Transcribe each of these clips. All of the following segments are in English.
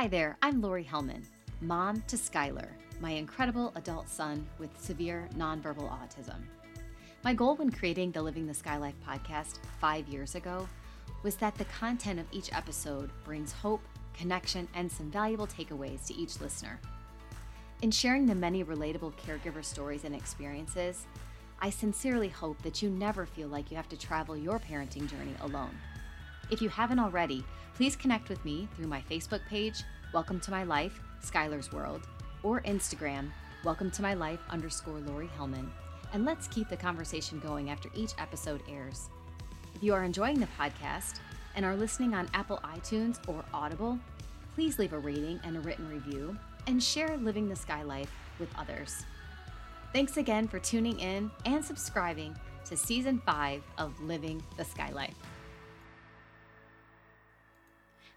Hi there, I'm Lori Hellman, mom to Skylar, my incredible adult son with severe nonverbal autism. My goal when creating the Living the Sky Life podcast five years ago was that the content of each episode brings hope, connection, and some valuable takeaways to each listener. In sharing the many relatable caregiver stories and experiences, I sincerely hope that you never feel like you have to travel your parenting journey alone. If you haven't already, please connect with me through my Facebook page, Welcome to My Life, Skylar's World, or Instagram, Welcome to My Life underscore Lori Hellman, and let's keep the conversation going after each episode airs. If you are enjoying the podcast and are listening on Apple iTunes or Audible, please leave a rating and a written review and share Living the Sky Life with others. Thanks again for tuning in and subscribing to season five of Living the Sky Life.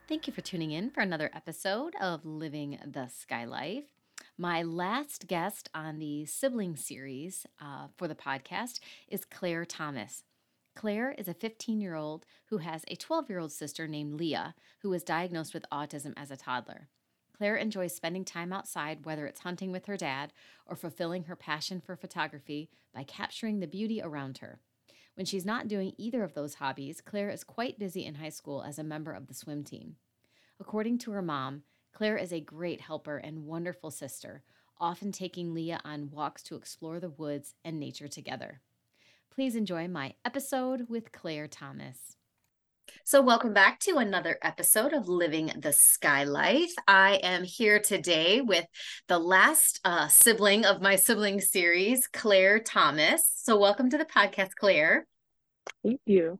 Thank you for tuning in for another episode of Living the Sky Life. My last guest on the sibling series uh, for the podcast is Claire Thomas. Claire is a 15 year old who has a 12 year old sister named Leah, who was diagnosed with autism as a toddler. Claire enjoys spending time outside, whether it's hunting with her dad or fulfilling her passion for photography by capturing the beauty around her. When she's not doing either of those hobbies, Claire is quite busy in high school as a member of the swim team. According to her mom, Claire is a great helper and wonderful sister, often taking Leah on walks to explore the woods and nature together. Please enjoy my episode with Claire Thomas. So, welcome back to another episode of Living the Sky Life. I am here today with the last uh, sibling of my sibling series, Claire Thomas. So, welcome to the podcast, Claire. Thank you.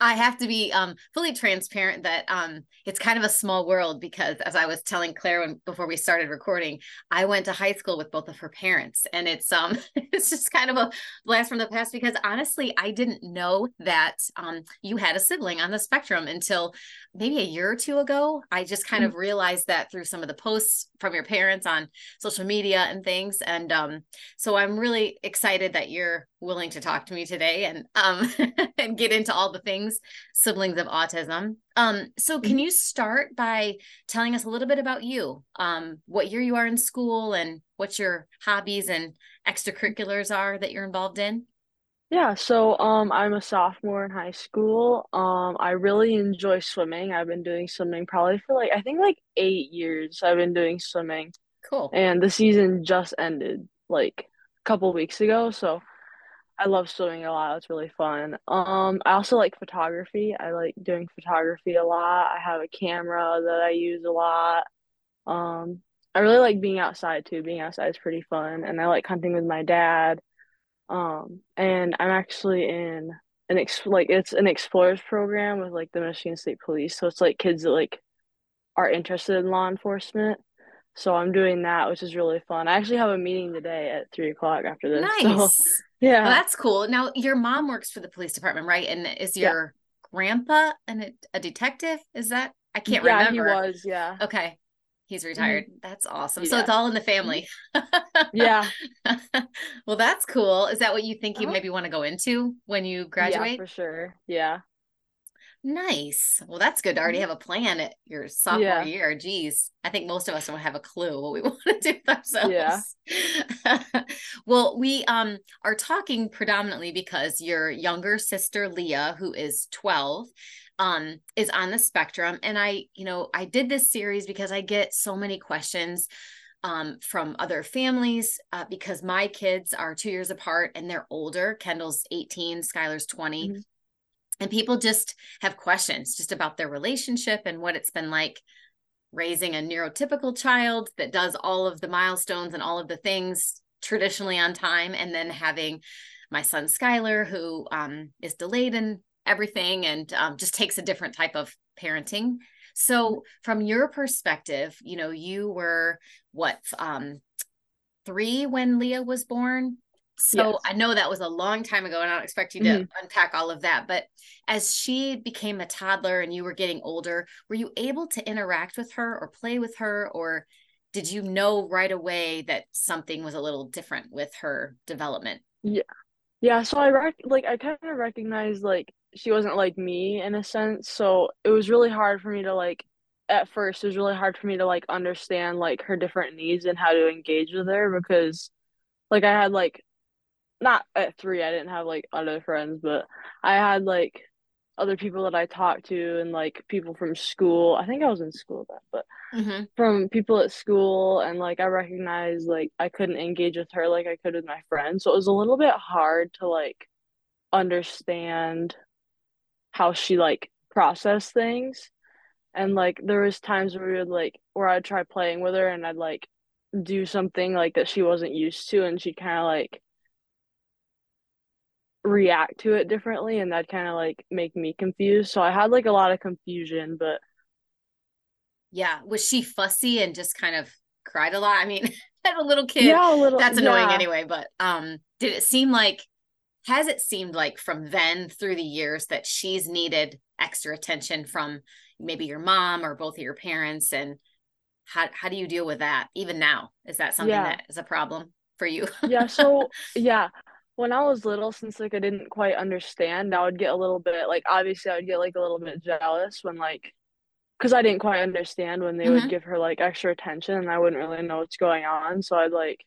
I have to be um, fully transparent that um, it's kind of a small world because, as I was telling Claire when, before we started recording, I went to high school with both of her parents, and it's um it's just kind of a blast from the past because honestly, I didn't know that um, you had a sibling on the spectrum until maybe a year or two ago. I just kind mm-hmm. of realized that through some of the posts from your parents on social media and things, and um, so I'm really excited that you're willing to talk to me today and um and get into all the things siblings of autism. Um so can mm-hmm. you start by telling us a little bit about you? Um what year you are in school and what your hobbies and extracurriculars are that you're involved in? Yeah, so um I'm a sophomore in high school. Um I really enjoy swimming. I've been doing swimming probably for like I think like 8 years. I've been doing swimming. Cool. And the season just ended like a couple weeks ago, so I love swimming a lot. It's really fun. Um, I also like photography. I like doing photography a lot. I have a camera that I use a lot. Um, I really like being outside too. Being outside is pretty fun, and I like hunting with my dad. Um, and I'm actually in an ex like it's an explorers program with like the Michigan State Police. So it's like kids that like are interested in law enforcement. So I'm doing that, which is really fun. I actually have a meeting today at three o'clock after this. Nice. So, yeah. Well, that's cool. Now your mom works for the police department, right? And is your yeah. grandpa an, a detective? Is that I can't yeah, remember. he was, yeah. Okay. He's retired. Mm-hmm. That's awesome. Yeah. So it's all in the family. yeah. well, that's cool. Is that what you think you uh-huh. maybe want to go into when you graduate? Yeah, for sure. Yeah. Nice. Well, that's good to already mm-hmm. have a plan at your sophomore yeah. year. Geez, I think most of us don't have a clue what we want to do with ourselves. Yeah. well, we um are talking predominantly because your younger sister Leah, who is 12, um, is on the spectrum. And I, you know, I did this series because I get so many questions um, from other families uh, because my kids are two years apart and they're older. Kendall's 18, Skylar's 20. Mm-hmm and people just have questions just about their relationship and what it's been like raising a neurotypical child that does all of the milestones and all of the things traditionally on time and then having my son skylar who um, is delayed in everything and um, just takes a different type of parenting. So from your perspective you know you were what um, three when leah was born so yes. I know that was a long time ago, and I don't expect you to mm-hmm. unpack all of that. But as she became a toddler and you were getting older, were you able to interact with her or play with her, or did you know right away that something was a little different with her development? Yeah, yeah. So I rec- like I kind of recognized like she wasn't like me in a sense, so it was really hard for me to like at first it was really hard for me to like understand like her different needs and how to engage with her because like I had like not at three I didn't have like other friends, but I had like other people that I talked to and like people from school. I think I was in school then, but mm-hmm. from people at school and like I recognized like I couldn't engage with her like I could with my friends. So it was a little bit hard to like understand how she like process things. And like there was times where we would like where I'd try playing with her and I'd like do something like that she wasn't used to and she kind of like react to it differently and that kind of like make me confused. So I had like a lot of confusion, but yeah, was she fussy and just kind of cried a lot? I mean, as a little kid, yeah, a little, that's annoying yeah. anyway, but um did it seem like has it seemed like from then through the years that she's needed extra attention from maybe your mom or both of your parents and how how do you deal with that even now? Is that something yeah. that is a problem for you? yeah, so yeah, when I was little, since like I didn't quite understand, I would get a little bit like obviously I would get like a little bit jealous when like because I didn't quite understand when they mm-hmm. would give her like extra attention and I wouldn't really know what's going on. So I'd like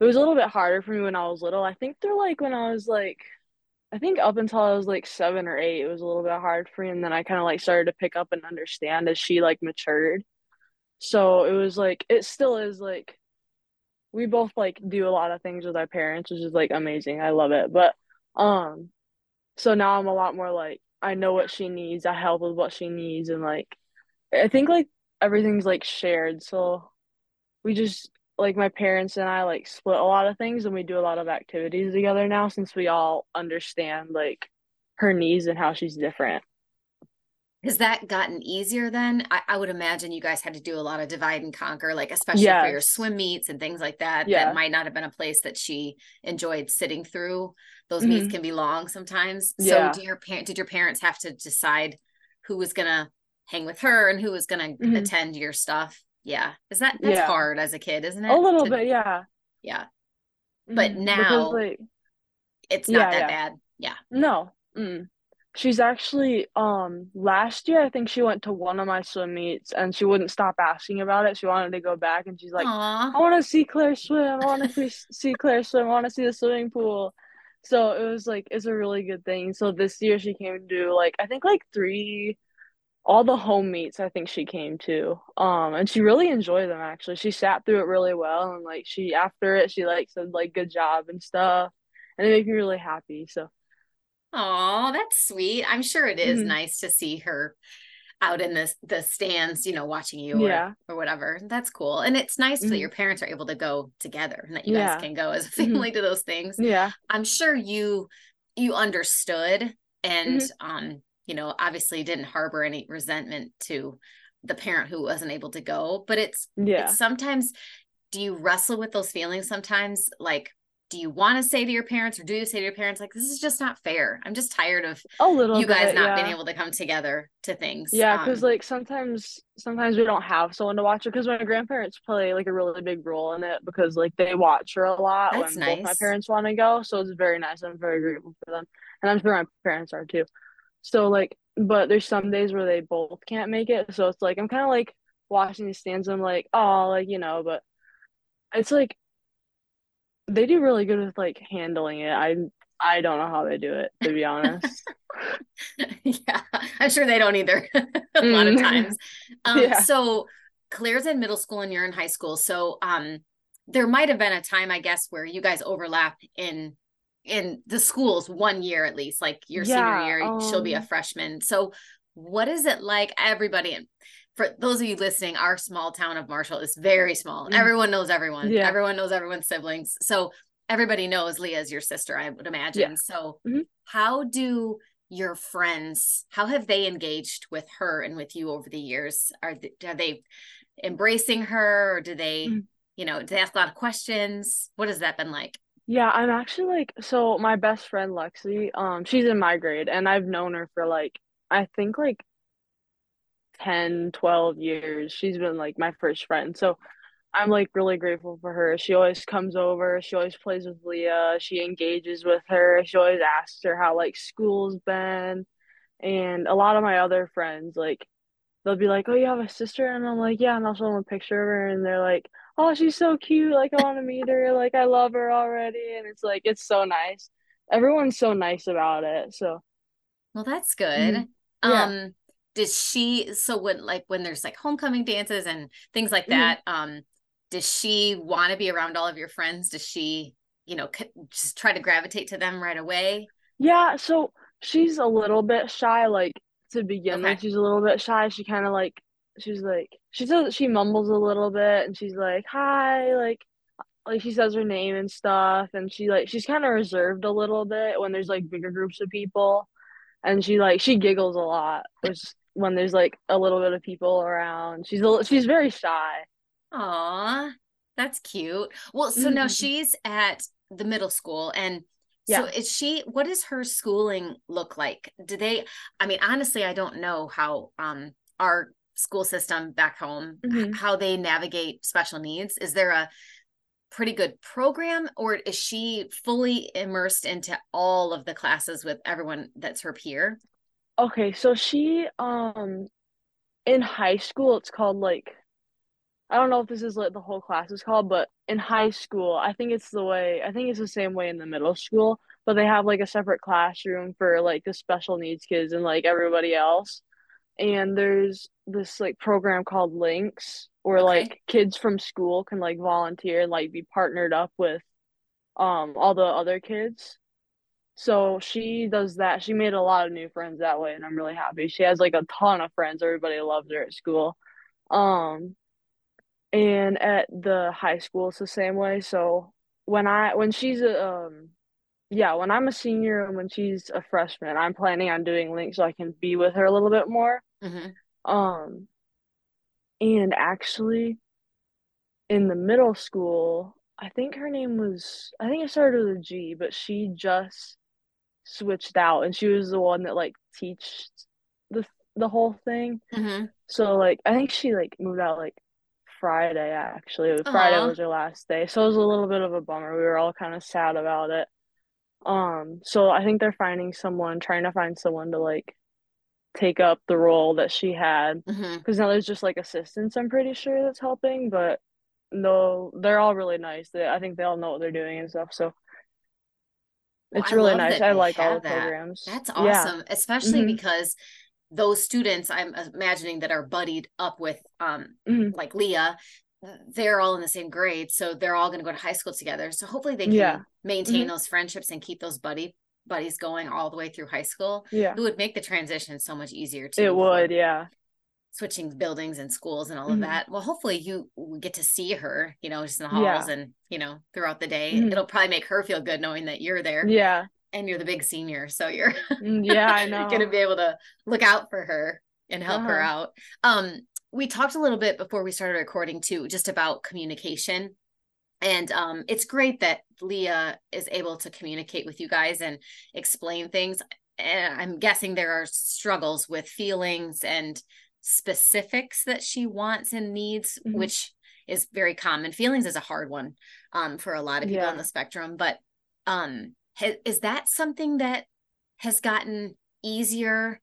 it was a little bit harder for me when I was little. I think they're like when I was like I think up until I was like seven or eight, it was a little bit hard for me. And then I kind of like started to pick up and understand as she like matured. So it was like, it still is like we both like do a lot of things with our parents, which is like amazing. I love it. But um so now I'm a lot more like I know what she needs, I help with what she needs and like I think like everything's like shared. So we just like my parents and I like split a lot of things and we do a lot of activities together now since we all understand like her needs and how she's different has that gotten easier then I, I, would imagine you guys had to do a lot of divide and conquer like especially yes. for your swim meets and things like that yeah. that might not have been a place that she enjoyed sitting through those mm-hmm. meets can be long sometimes yeah. so do your parent did your parents have to decide who was gonna hang with her and who was gonna mm-hmm. attend your stuff yeah is that that's yeah. hard as a kid isn't it a little to, bit yeah yeah but mm-hmm. now because, like, it's not that bad yeah no mm she's actually um last year I think she went to one of my swim meets and she wouldn't stop asking about it. She wanted to go back and she's like, Aww. I want to see Claire swim. I want to see Claire swim. I want to see the swimming pool. So it was like it's a really good thing. So this year she came to do like I think like three all the home meets I think she came to. Um and she really enjoyed them actually. She sat through it really well and like she after it she like said like good job and stuff. And it made me really happy. So Oh, that's sweet. I'm sure it is mm-hmm. nice to see her out in the the stands, you know, watching you yeah. or, or whatever. That's cool. And it's nice mm-hmm. that your parents are able to go together and that you yeah. guys can go as a mm-hmm. family mm-hmm. to those things. Yeah. I'm sure you you understood and mm-hmm. um, you know, obviously didn't harbor any resentment to the parent who wasn't able to go. But it's yeah, it's sometimes do you wrestle with those feelings sometimes like do you want to say to your parents or do you say to your parents like this is just not fair i'm just tired of a little you guys bit, not yeah. being able to come together to things yeah because um, like sometimes sometimes we don't have someone to watch it because my grandparents play like a really big role in it because like they watch her a lot when nice. both my parents want to go so it's very nice i'm very grateful for them and i'm sure my parents are too so like but there's some days where they both can't make it so it's like i'm kind of like watching the stands and i'm like oh like you know but it's like they do really good with like handling it. I I don't know how they do it to be honest. yeah, I'm sure they don't either. a lot of mm. times. Um, yeah. So Claire's in middle school and you're in high school. So um, there might have been a time, I guess, where you guys overlap in in the schools one year at least. Like your yeah, senior year, um... she'll be a um freshman. So what is it like? Everybody, for those of you listening, our small town of Marshall is very small. Mm. Everyone knows everyone. Yeah. Everyone knows everyone's siblings. So everybody knows Leah is your sister, I would imagine. Yeah. So mm-hmm. how do your friends, how have they engaged with her and with you over the years? Are they, are they embracing her or do they, mm. you know, do they ask a lot of questions? What has that been like? Yeah, I'm actually like so my best friend Lexi, um, she's in my grade and I've known her for like I think like 10, 12 years. She's been like my first friend. So I'm like really grateful for her. She always comes over. She always plays with Leah. She engages with her. She always asks her how like school's been. And a lot of my other friends, like they'll be like, "Oh, you have a sister?" And I'm like, "Yeah," and I'll show them a picture of her, and they're like, "Oh, she's so cute! Like, I want to meet her! Like, I love her already!" And it's like, it's so nice. Everyone's so nice about it. So, well, that's good. Mm-hmm. Yeah. Does she? So when like when there's like homecoming dances and things like mm-hmm. that, mm-hmm. um, does she want to be around all of your friends? Does she, you know, just try to gravitate to them right away? Yeah. So she's a little bit shy. Like to begin okay. with. She's a little bit shy. She kind of like she's like she says she mumbles a little bit and she's like hi like like she says her name and stuff and she like she's kind of reserved a little bit when there's like bigger groups of people and she like she giggles a lot which when there's like a little bit of people around she's a, little, she's very shy Aw, that's cute well so mm-hmm. now she's at the middle school and yeah. So is she what does her schooling look like? Do they I mean honestly I don't know how um our school system back home mm-hmm. how they navigate special needs. Is there a pretty good program or is she fully immersed into all of the classes with everyone that's her peer? Okay, so she um in high school it's called like I don't know if this is like the whole class is called, but in high school, I think it's the way, I think it's the same way in the middle school, but they have like a separate classroom for like the special needs kids and like everybody else. And there's this like program called Links where okay. like kids from school can like volunteer and like be partnered up with um all the other kids. So she does that. She made a lot of new friends that way and I'm really happy. She has like a ton of friends. Everybody loves her at school. Um and at the high school it's the same way so when i when she's a um yeah when i'm a senior and when she's a freshman i'm planning on doing links so i can be with her a little bit more mm-hmm. um and actually in the middle school i think her name was i think it started with a g but she just switched out and she was the one that like teach the the whole thing mm-hmm. so like i think she like moved out like Friday actually. Friday was her last day. So it was a little bit of a bummer. We were all kind of sad about it. Um so I think they're finding someone trying to find someone to like take up the role that she had because mm-hmm. now there's just like assistants I'm pretty sure that's helping but no they're all really nice they, I think they all know what they're doing and stuff so well, it's really nice I like all the that. programs that's awesome yeah. especially mm-hmm. because those students i'm imagining that are buddied up with um mm-hmm. like leah they're all in the same grade so they're all going to go to high school together so hopefully they can yeah. maintain mm-hmm. those friendships and keep those buddy buddies going all the way through high school yeah it would make the transition so much easier too it would yeah switching buildings and schools and all mm-hmm. of that well hopefully you get to see her you know just in the halls yeah. and you know throughout the day mm-hmm. it'll probably make her feel good knowing that you're there yeah and you're the big senior so you're mm, yeah i know gonna be able to look out for her and help uh-huh. her out um we talked a little bit before we started recording too just about communication and um it's great that leah is able to communicate with you guys and explain things and i'm guessing there are struggles with feelings and specifics that she wants and needs mm-hmm. which is very common feelings is a hard one um for a lot of people yeah. on the spectrum but um is that something that has gotten easier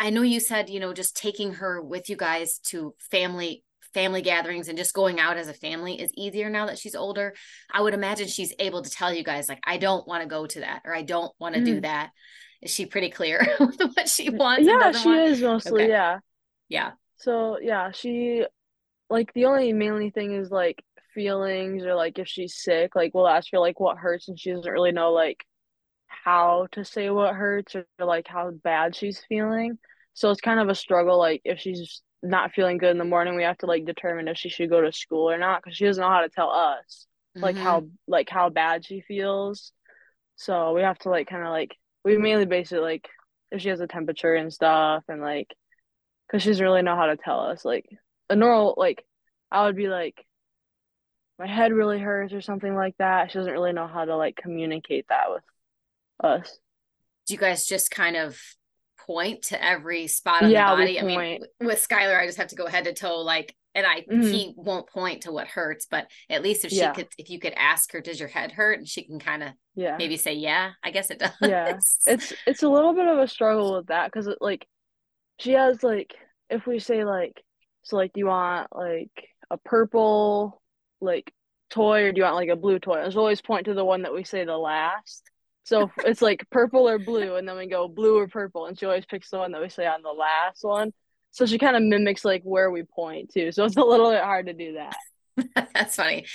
i know you said you know just taking her with you guys to family family gatherings and just going out as a family is easier now that she's older i would imagine she's able to tell you guys like i don't want to go to that or i don't want to mm. do that is she pretty clear with what she wants yeah she want? is mostly okay. yeah yeah so yeah she like the only mainly thing is like feelings or like if she's sick, like we'll ask her like what hurts and she doesn't really know like how to say what hurts or like how bad she's feeling. So it's kind of a struggle like if she's not feeling good in the morning, we have to like determine if she should go to school or not cuz she doesn't know how to tell us like mm-hmm. how like how bad she feels. So we have to like kind of like we mainly base it like if she has a temperature and stuff and like cuz she doesn't really know how to tell us like a normal like I would be like my head really hurts or something like that. She doesn't really know how to like communicate that with us. Do you guys just kind of point to every spot on yeah, the body? I mean, with Skylar, I just have to go head to toe, like, and I mm-hmm. he won't point to what hurts, but at least if she yeah. could, if you could ask her, does your head hurt, and she can kind of yeah maybe say yeah. I guess it does. Yeah, it's it's a little bit of a struggle with that because like she has like if we say like so like do you want like a purple like toy or do you want like a blue toy? Let's always point to the one that we say the last. So it's like purple or blue, and then we go blue or purple, and she always picks the one that we say on the last one. So she kind of mimics like where we point to. So it's a little bit hard to do that. That's funny.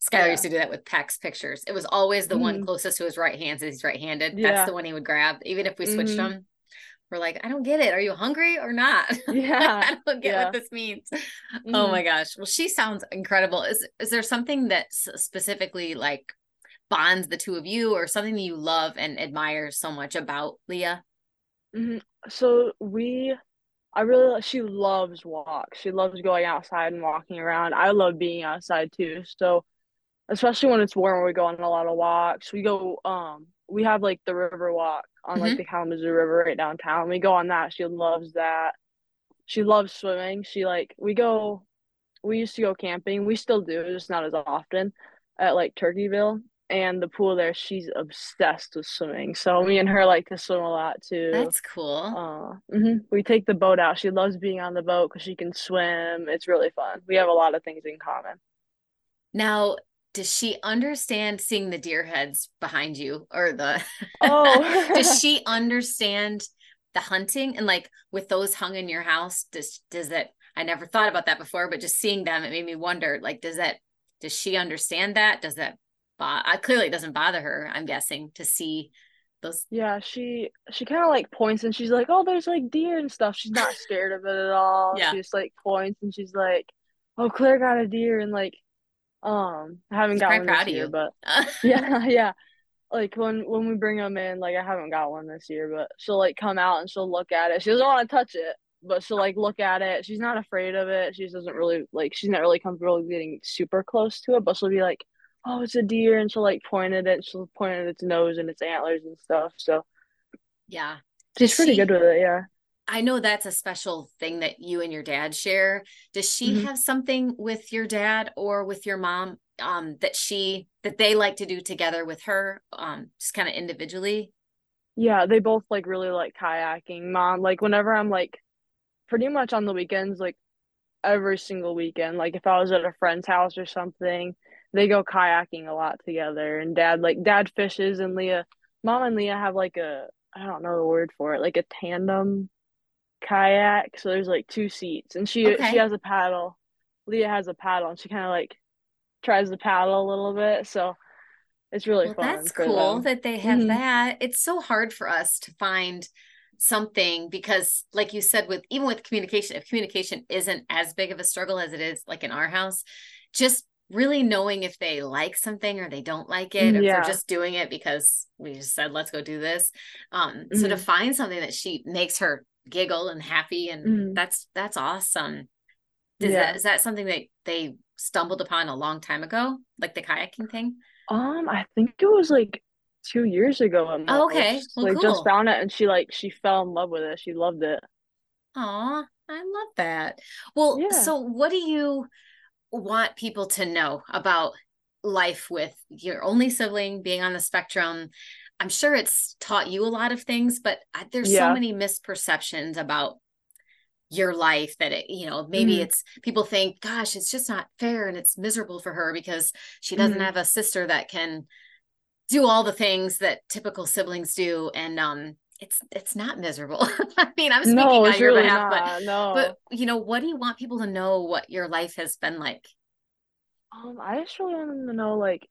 Skylar yeah. used to do that with PECS pictures. It was always the mm-hmm. one closest to his right hand, since he's right-handed. Yeah. That's the one he would grab, even if we switched mm-hmm. them. We're like, I don't get it. Are you hungry or not? Yeah, I don't get yeah. what this means. Mm-hmm. Oh my gosh. Well, she sounds incredible. Is is there something that specifically like bonds the two of you, or something that you love and admire so much about Leah? Mm-hmm. So we I really she loves walks. She loves going outside and walking around. I love being outside too. So especially when it's warm, we go on a lot of walks. We go um we have like the river walk on like mm-hmm. the Kalamazoo River right downtown. We go on that. She loves that. She loves swimming. She like we go we used to go camping. We still do, just not as often at like Turkeyville and the pool there. She's obsessed with swimming. So me and her like to swim a lot too. That's cool. Uh, mm-hmm. We take the boat out. She loves being on the boat because she can swim. It's really fun. We have a lot of things in common. Now, does she understand seeing the deer heads behind you or the oh. does she understand the hunting? And like with those hung in your house does does that i never thought about that before but just seeing them it made me wonder like does that does she understand that? Does that bo- I, clearly it doesn't bother her i'm guessing to see those yeah she she kind of like points and she's like oh there's like deer and stuff. She's not scared of it at all. Yeah. She just like points and she's like oh claire got a deer and like um, I haven't got one this year, but yeah, yeah. Like when when we bring them in, like I haven't got one this year, but she'll like come out and she'll look at it. She doesn't want to touch it, but she'll like look at it. She's not afraid of it. She just doesn't really like. She's not really comfortable getting super close to it, but she'll be like, "Oh, it's a deer," and she'll like point at it. She'll point at its nose and its antlers and stuff. So, yeah, she's pretty good with it. Yeah. I know that's a special thing that you and your dad share. Does she mm-hmm. have something with your dad or with your mom um, that she that they like to do together with her, um, just kind of individually? Yeah, they both like really like kayaking. Mom, like whenever I'm like pretty much on the weekends, like every single weekend, like if I was at a friend's house or something, they go kayaking a lot together. And dad like dad fishes and Leah, mom and Leah have like a I don't know the word for it, like a tandem kayak. So there's like two seats, and she okay. she has a paddle. Leah has a paddle, and she kind of like tries to paddle a little bit. So it's really well, fun. That's cool them. that they have mm-hmm. that. It's so hard for us to find something because like you said with even with communication if communication isn't as big of a struggle as it is like in our house just really knowing if they like something or they don't like it or yeah. they're just doing it because we just said let's go do this um mm-hmm. so to mm-hmm. find something that she makes her giggle and happy and mm. that's that's awesome is yeah. that is that something that they stumbled upon a long time ago like the kayaking thing um i think it was like two years ago oh, okay well, like cool. just found it and she like she fell in love with it she loved it oh i love that well yeah. so what do you want people to know about life with your only sibling being on the spectrum I'm sure it's taught you a lot of things, but there's yeah. so many misperceptions about your life that it, you know, maybe mm-hmm. it's people think, gosh, it's just not fair and it's miserable for her because she doesn't mm-hmm. have a sister that can do all the things that typical siblings do. And um it's it's not miserable. I mean, I'm speaking no, on your really behalf, not. but no. but you know, what do you want people to know what your life has been like? Um, I just really want them to know like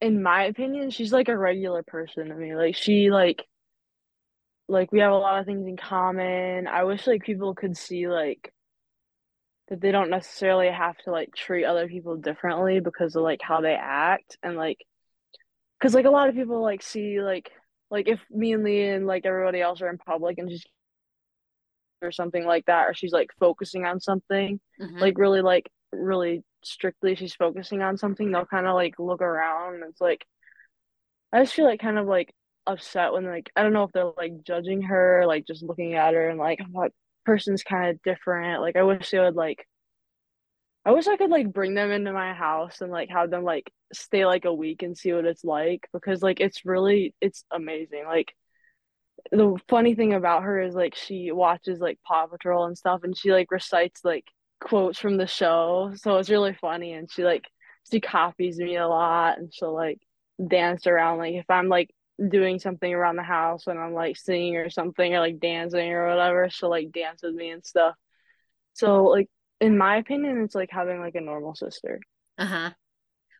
in my opinion, she's like a regular person to me. Like she like like we have a lot of things in common. I wish like people could see like that they don't necessarily have to like treat other people differently because of like how they act and like because like a lot of people like see like like if me and Lee and like everybody else are in public and she's or something like that or she's like focusing on something mm-hmm. like really like really strictly she's focusing on something, they'll kind of like look around it's like I just feel like kind of like upset when like I don't know if they're like judging her, like just looking at her and like what person's kind of different. Like I wish they would like I wish I could like bring them into my house and like have them like stay like a week and see what it's like because like it's really it's amazing. Like the funny thing about her is like she watches like Paw Patrol and stuff and she like recites like quotes from the show. So it's really funny and she like she copies me a lot and she'll like dance around like if I'm like doing something around the house and I'm like singing or something or like dancing or whatever, she'll like dance with me and stuff. So like in my opinion, it's like having like a normal sister. Uh-huh.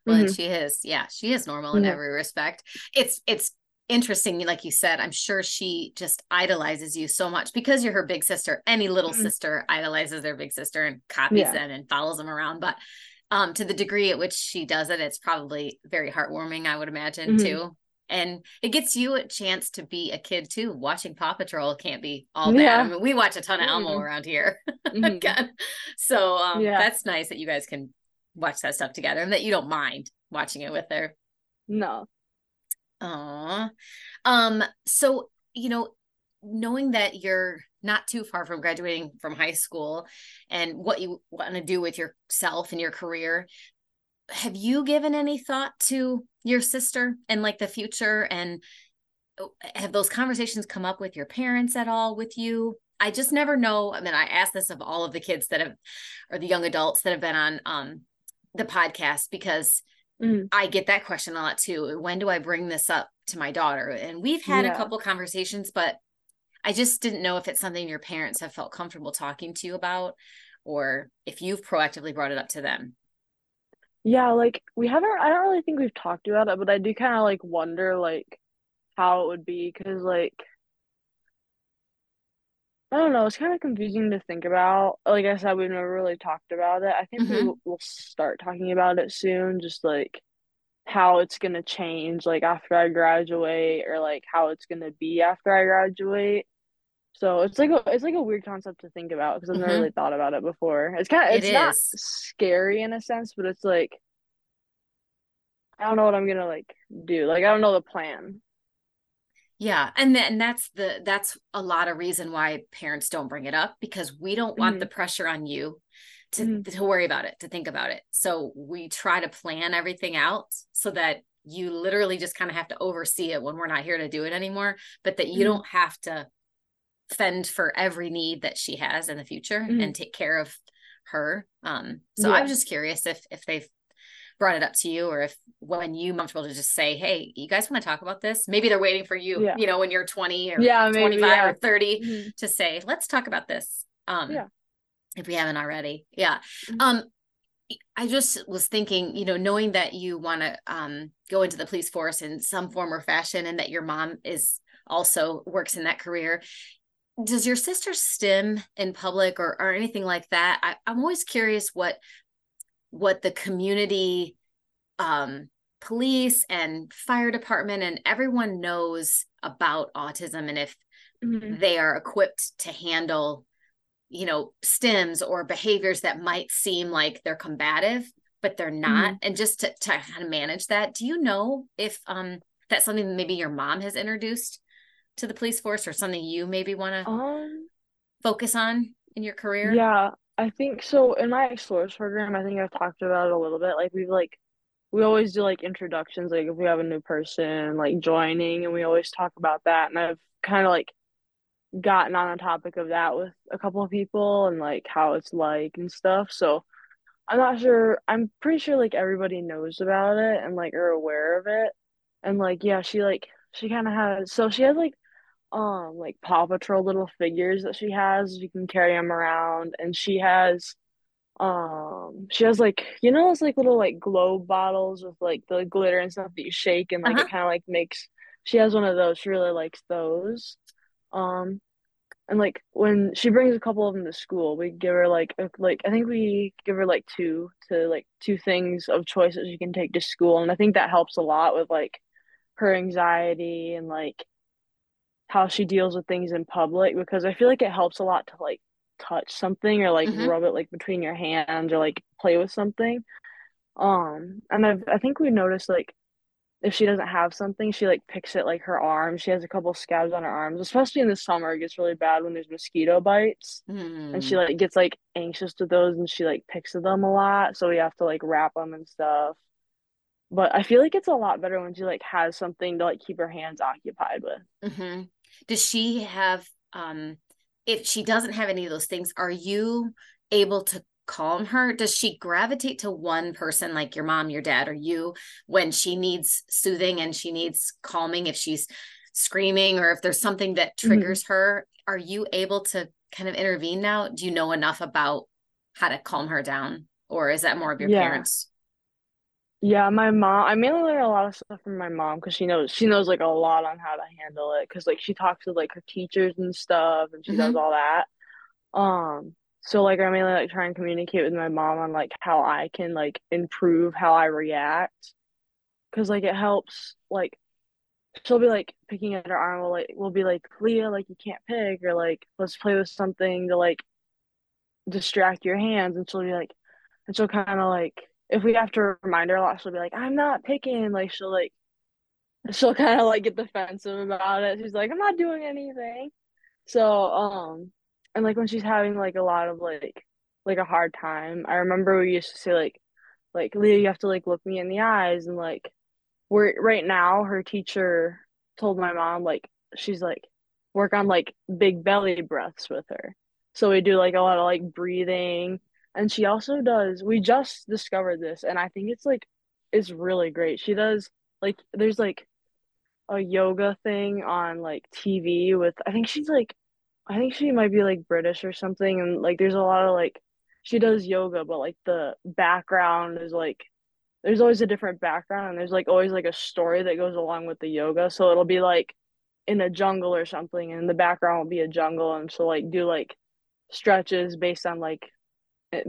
Well, mm-hmm. she is. Yeah, she is normal in mm-hmm. every respect. It's it's interesting, like you said. I'm sure she just idolizes you so much because you're her big sister. Any little mm-hmm. sister idolizes their big sister and copies yeah. them and follows them around. But um, to the degree at which she does it, it's probably very heartwarming, I would imagine, mm-hmm. too. And it gets you a chance to be a kid too. Watching Paw Patrol can't be all bad. Yeah. I mean, we watch a ton of Elmo mm-hmm. around here. mm-hmm. so um, yeah. that's nice that you guys can watch that stuff together and that you don't mind watching it with her. No. Aw. Um, so you know, knowing that you're not too far from graduating from high school and what you want to do with yourself and your career have you given any thought to your sister and like the future and oh, have those conversations come up with your parents at all with you i just never know i mean i ask this of all of the kids that have or the young adults that have been on um the podcast because mm. i get that question a lot too when do i bring this up to my daughter and we've had yeah. a couple conversations but I just didn't know if it's something your parents have felt comfortable talking to you about or if you've proactively brought it up to them. Yeah, like we haven't I don't really think we've talked about it, but I do kind of like wonder like how it would be cuz like I don't know, it's kind of confusing to think about. Like I said, we've never really talked about it. I think mm-hmm. we'll start talking about it soon, just like how it's going to change like after I graduate or like how it's going to be after I graduate. So it's like a it's like a weird concept to think about because I've mm-hmm. never really thought about it before. It's kind of it's it not scary in a sense, but it's like I don't know what I'm gonna like do. Like I don't know the plan. Yeah, and then that's the that's a lot of reason why parents don't bring it up because we don't want mm-hmm. the pressure on you to mm-hmm. to worry about it, to think about it. So we try to plan everything out so that you literally just kind of have to oversee it when we're not here to do it anymore, but that you mm-hmm. don't have to fend for every need that she has in the future mm-hmm. and take care of her. Um, so yeah. I'm just curious if if they've brought it up to you or if when you comfortable to just say, Hey, you guys want to talk about this? Maybe they're waiting for you, yeah. you know, when you're 20 or yeah, maybe, 25 yeah. or 30 mm-hmm. to say, let's talk about this. Um, yeah. if we haven't already. Yeah. Mm-hmm. Um, I just was thinking, you know, knowing that you want to um, go into the police force in some form or fashion and that your mom is also works in that career does your sister stim in public or, or anything like that I, i'm always curious what what the community um, police and fire department and everyone knows about autism and if mm-hmm. they are equipped to handle you know stims or behaviors that might seem like they're combative but they're not mm-hmm. and just to, to kind of manage that do you know if um that's something maybe your mom has introduced to the police force or something you maybe want to um, focus on in your career? Yeah, I think so. In my Explorers program, I think I've talked about it a little bit. Like we've like we always do like introductions, like if we have a new person like joining, and we always talk about that. And I've kind of like gotten on the topic of that with a couple of people and like how it's like and stuff. So I'm not sure. I'm pretty sure like everybody knows about it and like are aware of it. And like yeah, she like she kind of has so she has like um like Paw Patrol little figures that she has. You can carry them around, and she has um she has like you know those like little like globe bottles with like the glitter and stuff that you shake and like uh-huh. it kind of like makes she has one of those she really likes those um and like when she brings a couple of them to school we give her like a, like i think we give her like two to like two things of choice that she can take to school and i think that helps a lot with like her anxiety and like how she deals with things in public because I feel like it helps a lot to like touch something or like mm-hmm. rub it like between your hands or like play with something. Um, and I've I think we noticed like if she doesn't have something, she like picks it like her arm. She has a couple scabs on her arms, especially in the summer. It gets really bad when there's mosquito bites, mm. and she like gets like anxious to those, and she like picks at them a lot. So we have to like wrap them and stuff. But I feel like it's a lot better when she like has something to like keep her hands occupied with. Mm-hmm. Does she have um if she doesn't have any of those things are you able to calm her does she gravitate to one person like your mom your dad or you when she needs soothing and she needs calming if she's screaming or if there's something that mm-hmm. triggers mm-hmm. her are you able to kind of intervene now do you know enough about how to calm her down or is that more of your yeah. parents yeah, my mom. I mainly learn a lot of stuff from my mom because she knows she knows like a lot on how to handle it. Because like she talks to like her teachers and stuff, and she mm-hmm. does all that. Um, so like I mainly like try and communicate with my mom on like how I can like improve how I react. Because like it helps. Like she'll be like picking at her arm. We'll like we'll be like Leah, like you can't pick, or like let's play with something to like distract your hands, and she'll be like, and she'll kind of like if we have to remind her a lot, she'll be like, I'm not picking. Like she'll like she'll kind of like get defensive about it. She's like, I'm not doing anything. So, um, and like when she's having like a lot of like like a hard time, I remember we used to say like like Leah, you have to like look me in the eyes and like we're right now her teacher told my mom like she's like work on like big belly breaths with her. So we do like a lot of like breathing and she also does we just discovered this and i think it's like it's really great. She does like there's like a yoga thing on like tv with i think she's like i think she might be like british or something and like there's a lot of like she does yoga but like the background is like there's always a different background and there's like always like a story that goes along with the yoga. So it'll be like in a jungle or something and the background will be a jungle and so like do like stretches based on like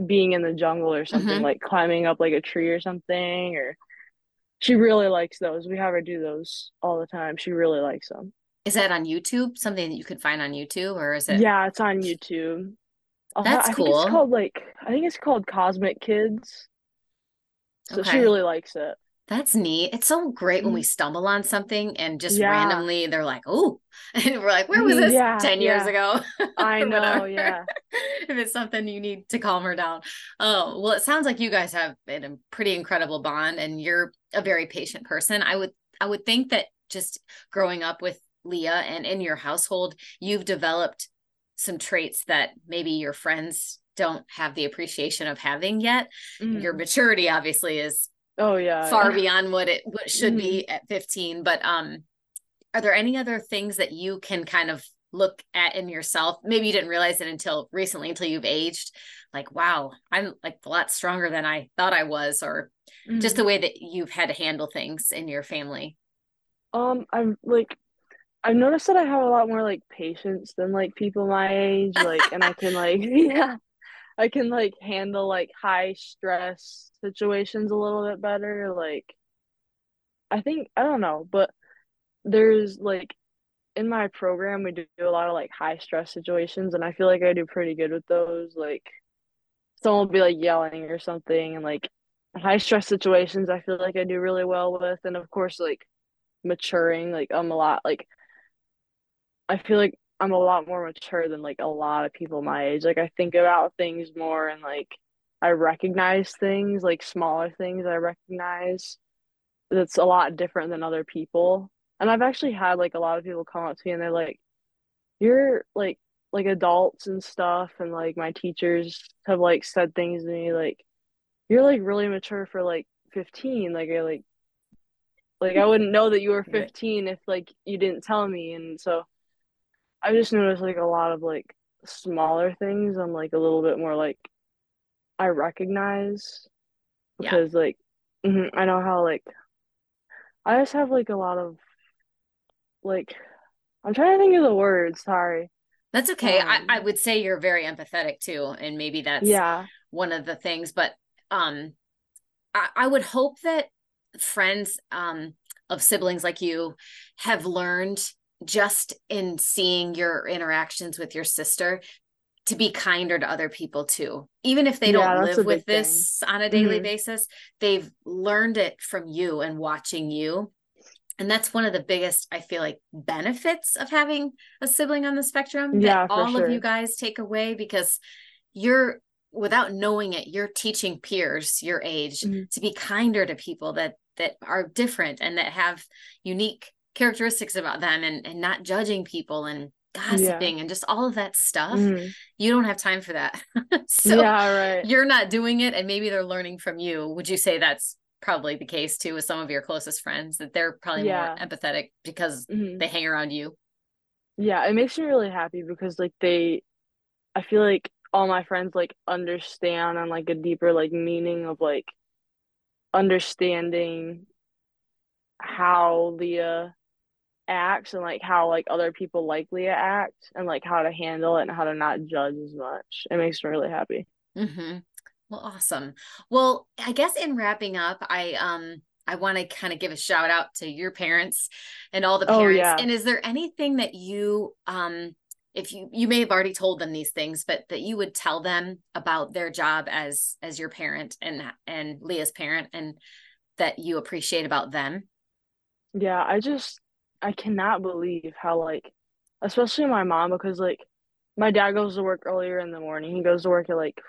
being in the jungle or something mm-hmm. like climbing up like a tree or something or she really likes those. We have her do those all the time. She really likes them is that on youtube? Something that you could find on youtube or is it yeah it's on youtube. That's I cool think it's called like i think it's called cosmic kids. So okay. she really likes it that's neat. It's so great when we mm. stumble on something and just yeah. randomly they're like, oh, and we're like, where was this yeah, 10 years ago? I know, yeah. if it's something you need to calm her down. Oh, well, it sounds like you guys have been a pretty incredible bond and you're a very patient person. I would I would think that just growing up with Leah and in your household, you've developed some traits that maybe your friends don't have the appreciation of having yet. Mm. Your maturity obviously is oh yeah. far beyond what it what should mm-hmm. be at 15 but um are there any other things that you can kind of look at in yourself? Maybe you didn't realize it until recently until you've aged. Like wow i'm like a lot stronger than i thought i was or mm-hmm. just the way that you've had to handle things in your family. Um i'm like I've noticed that I have a lot more like patience than like people my age, like, and I can like, yeah, I can like handle like high stress situations a little bit better. Like I think I don't know, but there's like in my program we do a lot of like high stress situations and I feel like I do pretty good with those. Like someone will be like yelling or something and like high stress situations I feel like I do really well with and of course like maturing like I'm a lot like I feel like I'm a lot more mature than like a lot of people my age. Like I think about things more and like I recognize things, like smaller things I recognize that's a lot different than other people. And I've actually had like a lot of people come up to me and they're like, You're like like adults and stuff and like my teachers have like said things to me like you're like really mature for like 15 like I like like I wouldn't know that you were 15 if like you didn't tell me and so I just noticed like a lot of like smaller things. I'm like a little bit more like I recognize because yeah. like mm-hmm, I know how like I just have like a lot of like I'm trying to think of the words. Sorry. That's okay. Um, I, I would say you're very empathetic too, and maybe that's yeah one of the things. But um, I, I would hope that friends um of siblings like you have learned just in seeing your interactions with your sister to be kinder to other people too even if they yeah, don't live with this thing. on a daily mm-hmm. basis they've learned it from you and watching you and that's one of the biggest i feel like benefits of having a sibling on the spectrum yeah, that all sure. of you guys take away because you're without knowing it you're teaching peers your age mm-hmm. to be kinder to people that that are different and that have unique characteristics about them and, and not judging people and gossiping yeah. and just all of that stuff. Mm-hmm. You don't have time for that. so yeah, right. you're not doing it and maybe they're learning from you. Would you say that's probably the case too with some of your closest friends that they're probably yeah. more empathetic because mm-hmm. they hang around you? Yeah, it makes me really happy because like they I feel like all my friends like understand on like a deeper like meaning of like understanding how Leah acts and like how like other people like Leah act and like how to handle it and how to not judge as much. It makes me really happy. Mm-hmm. Well, awesome. Well, I guess in wrapping up, I um I want to kind of give a shout out to your parents and all the parents. Oh, yeah. And is there anything that you um if you you may have already told them these things but that you would tell them about their job as as your parent and and Leah's parent and that you appreciate about them yeah i just i cannot believe how like especially my mom because like my dad goes to work earlier in the morning he goes to work at like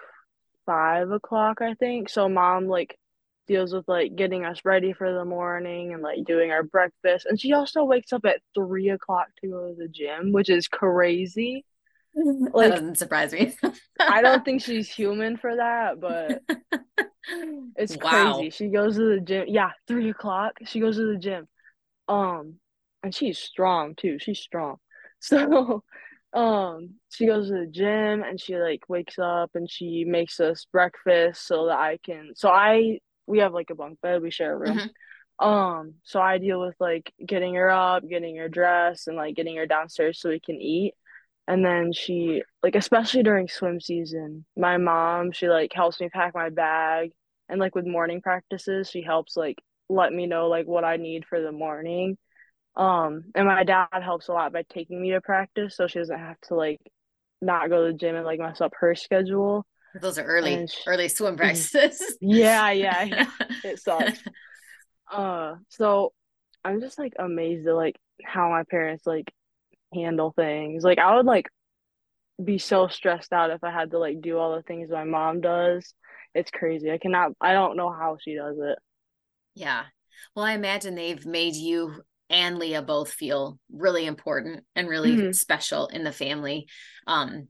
five o'clock i think so mom like deals with like getting us ready for the morning and like doing our breakfast. And she also wakes up at three o'clock to go to the gym, which is crazy. Like, that doesn't surprise me. I don't think she's human for that, but it's wow. crazy. She goes to the gym. Yeah, three o'clock. She goes to the gym. Um, and she's strong too. She's strong. So um she goes to the gym and she like wakes up and she makes us breakfast so that I can so I we have like a bunk bed, we share a room. Mm-hmm. Um, so I deal with like getting her up, getting her dressed, and like getting her downstairs so we can eat. And then she like especially during swim season, my mom, she like helps me pack my bag and like with morning practices, she helps like let me know like what I need for the morning. Um, and my dad helps a lot by taking me to practice so she doesn't have to like not go to the gym and like mess up her schedule. Those are early, she, early swim practices. yeah, yeah, yeah. it sucks. Uh, so I'm just like amazed at like how my parents like handle things. Like I would like be so stressed out if I had to like do all the things my mom does. It's crazy. I cannot. I don't know how she does it. Yeah. Well, I imagine they've made you and Leah both feel really important and really mm-hmm. special in the family. Um,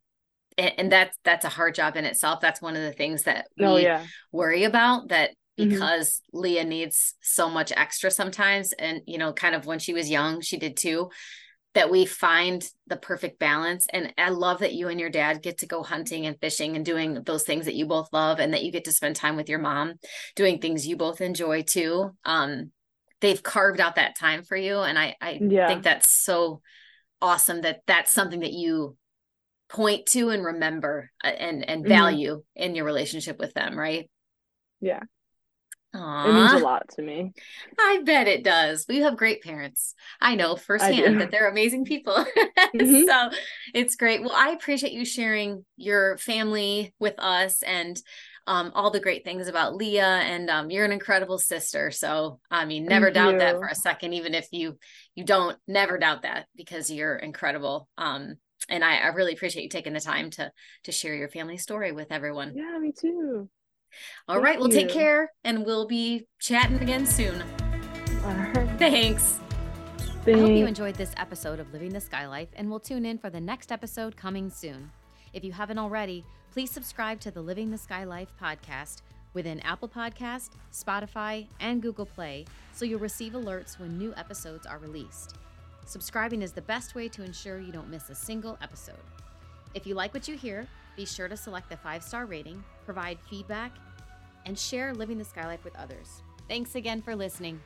and, and that's that's a hard job in itself that's one of the things that oh, we oh, yeah. worry about that mm-hmm. because mm-hmm. leah needs so much extra sometimes and you know kind of when she was young she did too that we find the perfect balance and i love that you and your dad get to go hunting and fishing and doing those things that you both love and that you get to spend time with your mom doing things you both enjoy too um they've carved out that time for you and i i yeah. think that's so awesome that that's something that you point to and remember uh, and and mm-hmm. value mm-hmm. in your relationship with them, right? Yeah. Aww. It means a lot to me. I bet it does. We have great parents. I know firsthand I that they're amazing people. mm-hmm. So it's great. Well, I appreciate you sharing your family with us and um, all the great things about Leah. And um, you're an incredible sister. So I mean, never Thank doubt you. that for a second. Even if you you don't, never doubt that because you're incredible. Um, and I, I really appreciate you taking the time to to share your family story with everyone. Yeah, me too. All Thank right, well, take care, and we'll be chatting again soon. Thanks. Thanks. I hope you enjoyed this episode of Living the Sky Life, and we'll tune in for the next episode coming soon. If you haven't already, please subscribe to the Living the Sky Life podcast within Apple Podcast, Spotify, and Google Play so you'll receive alerts when new episodes are released. Subscribing is the best way to ensure you don't miss a single episode. If you like what you hear, be sure to select the five star rating, provide feedback, and share Living the Sky Life with others. Thanks again for listening.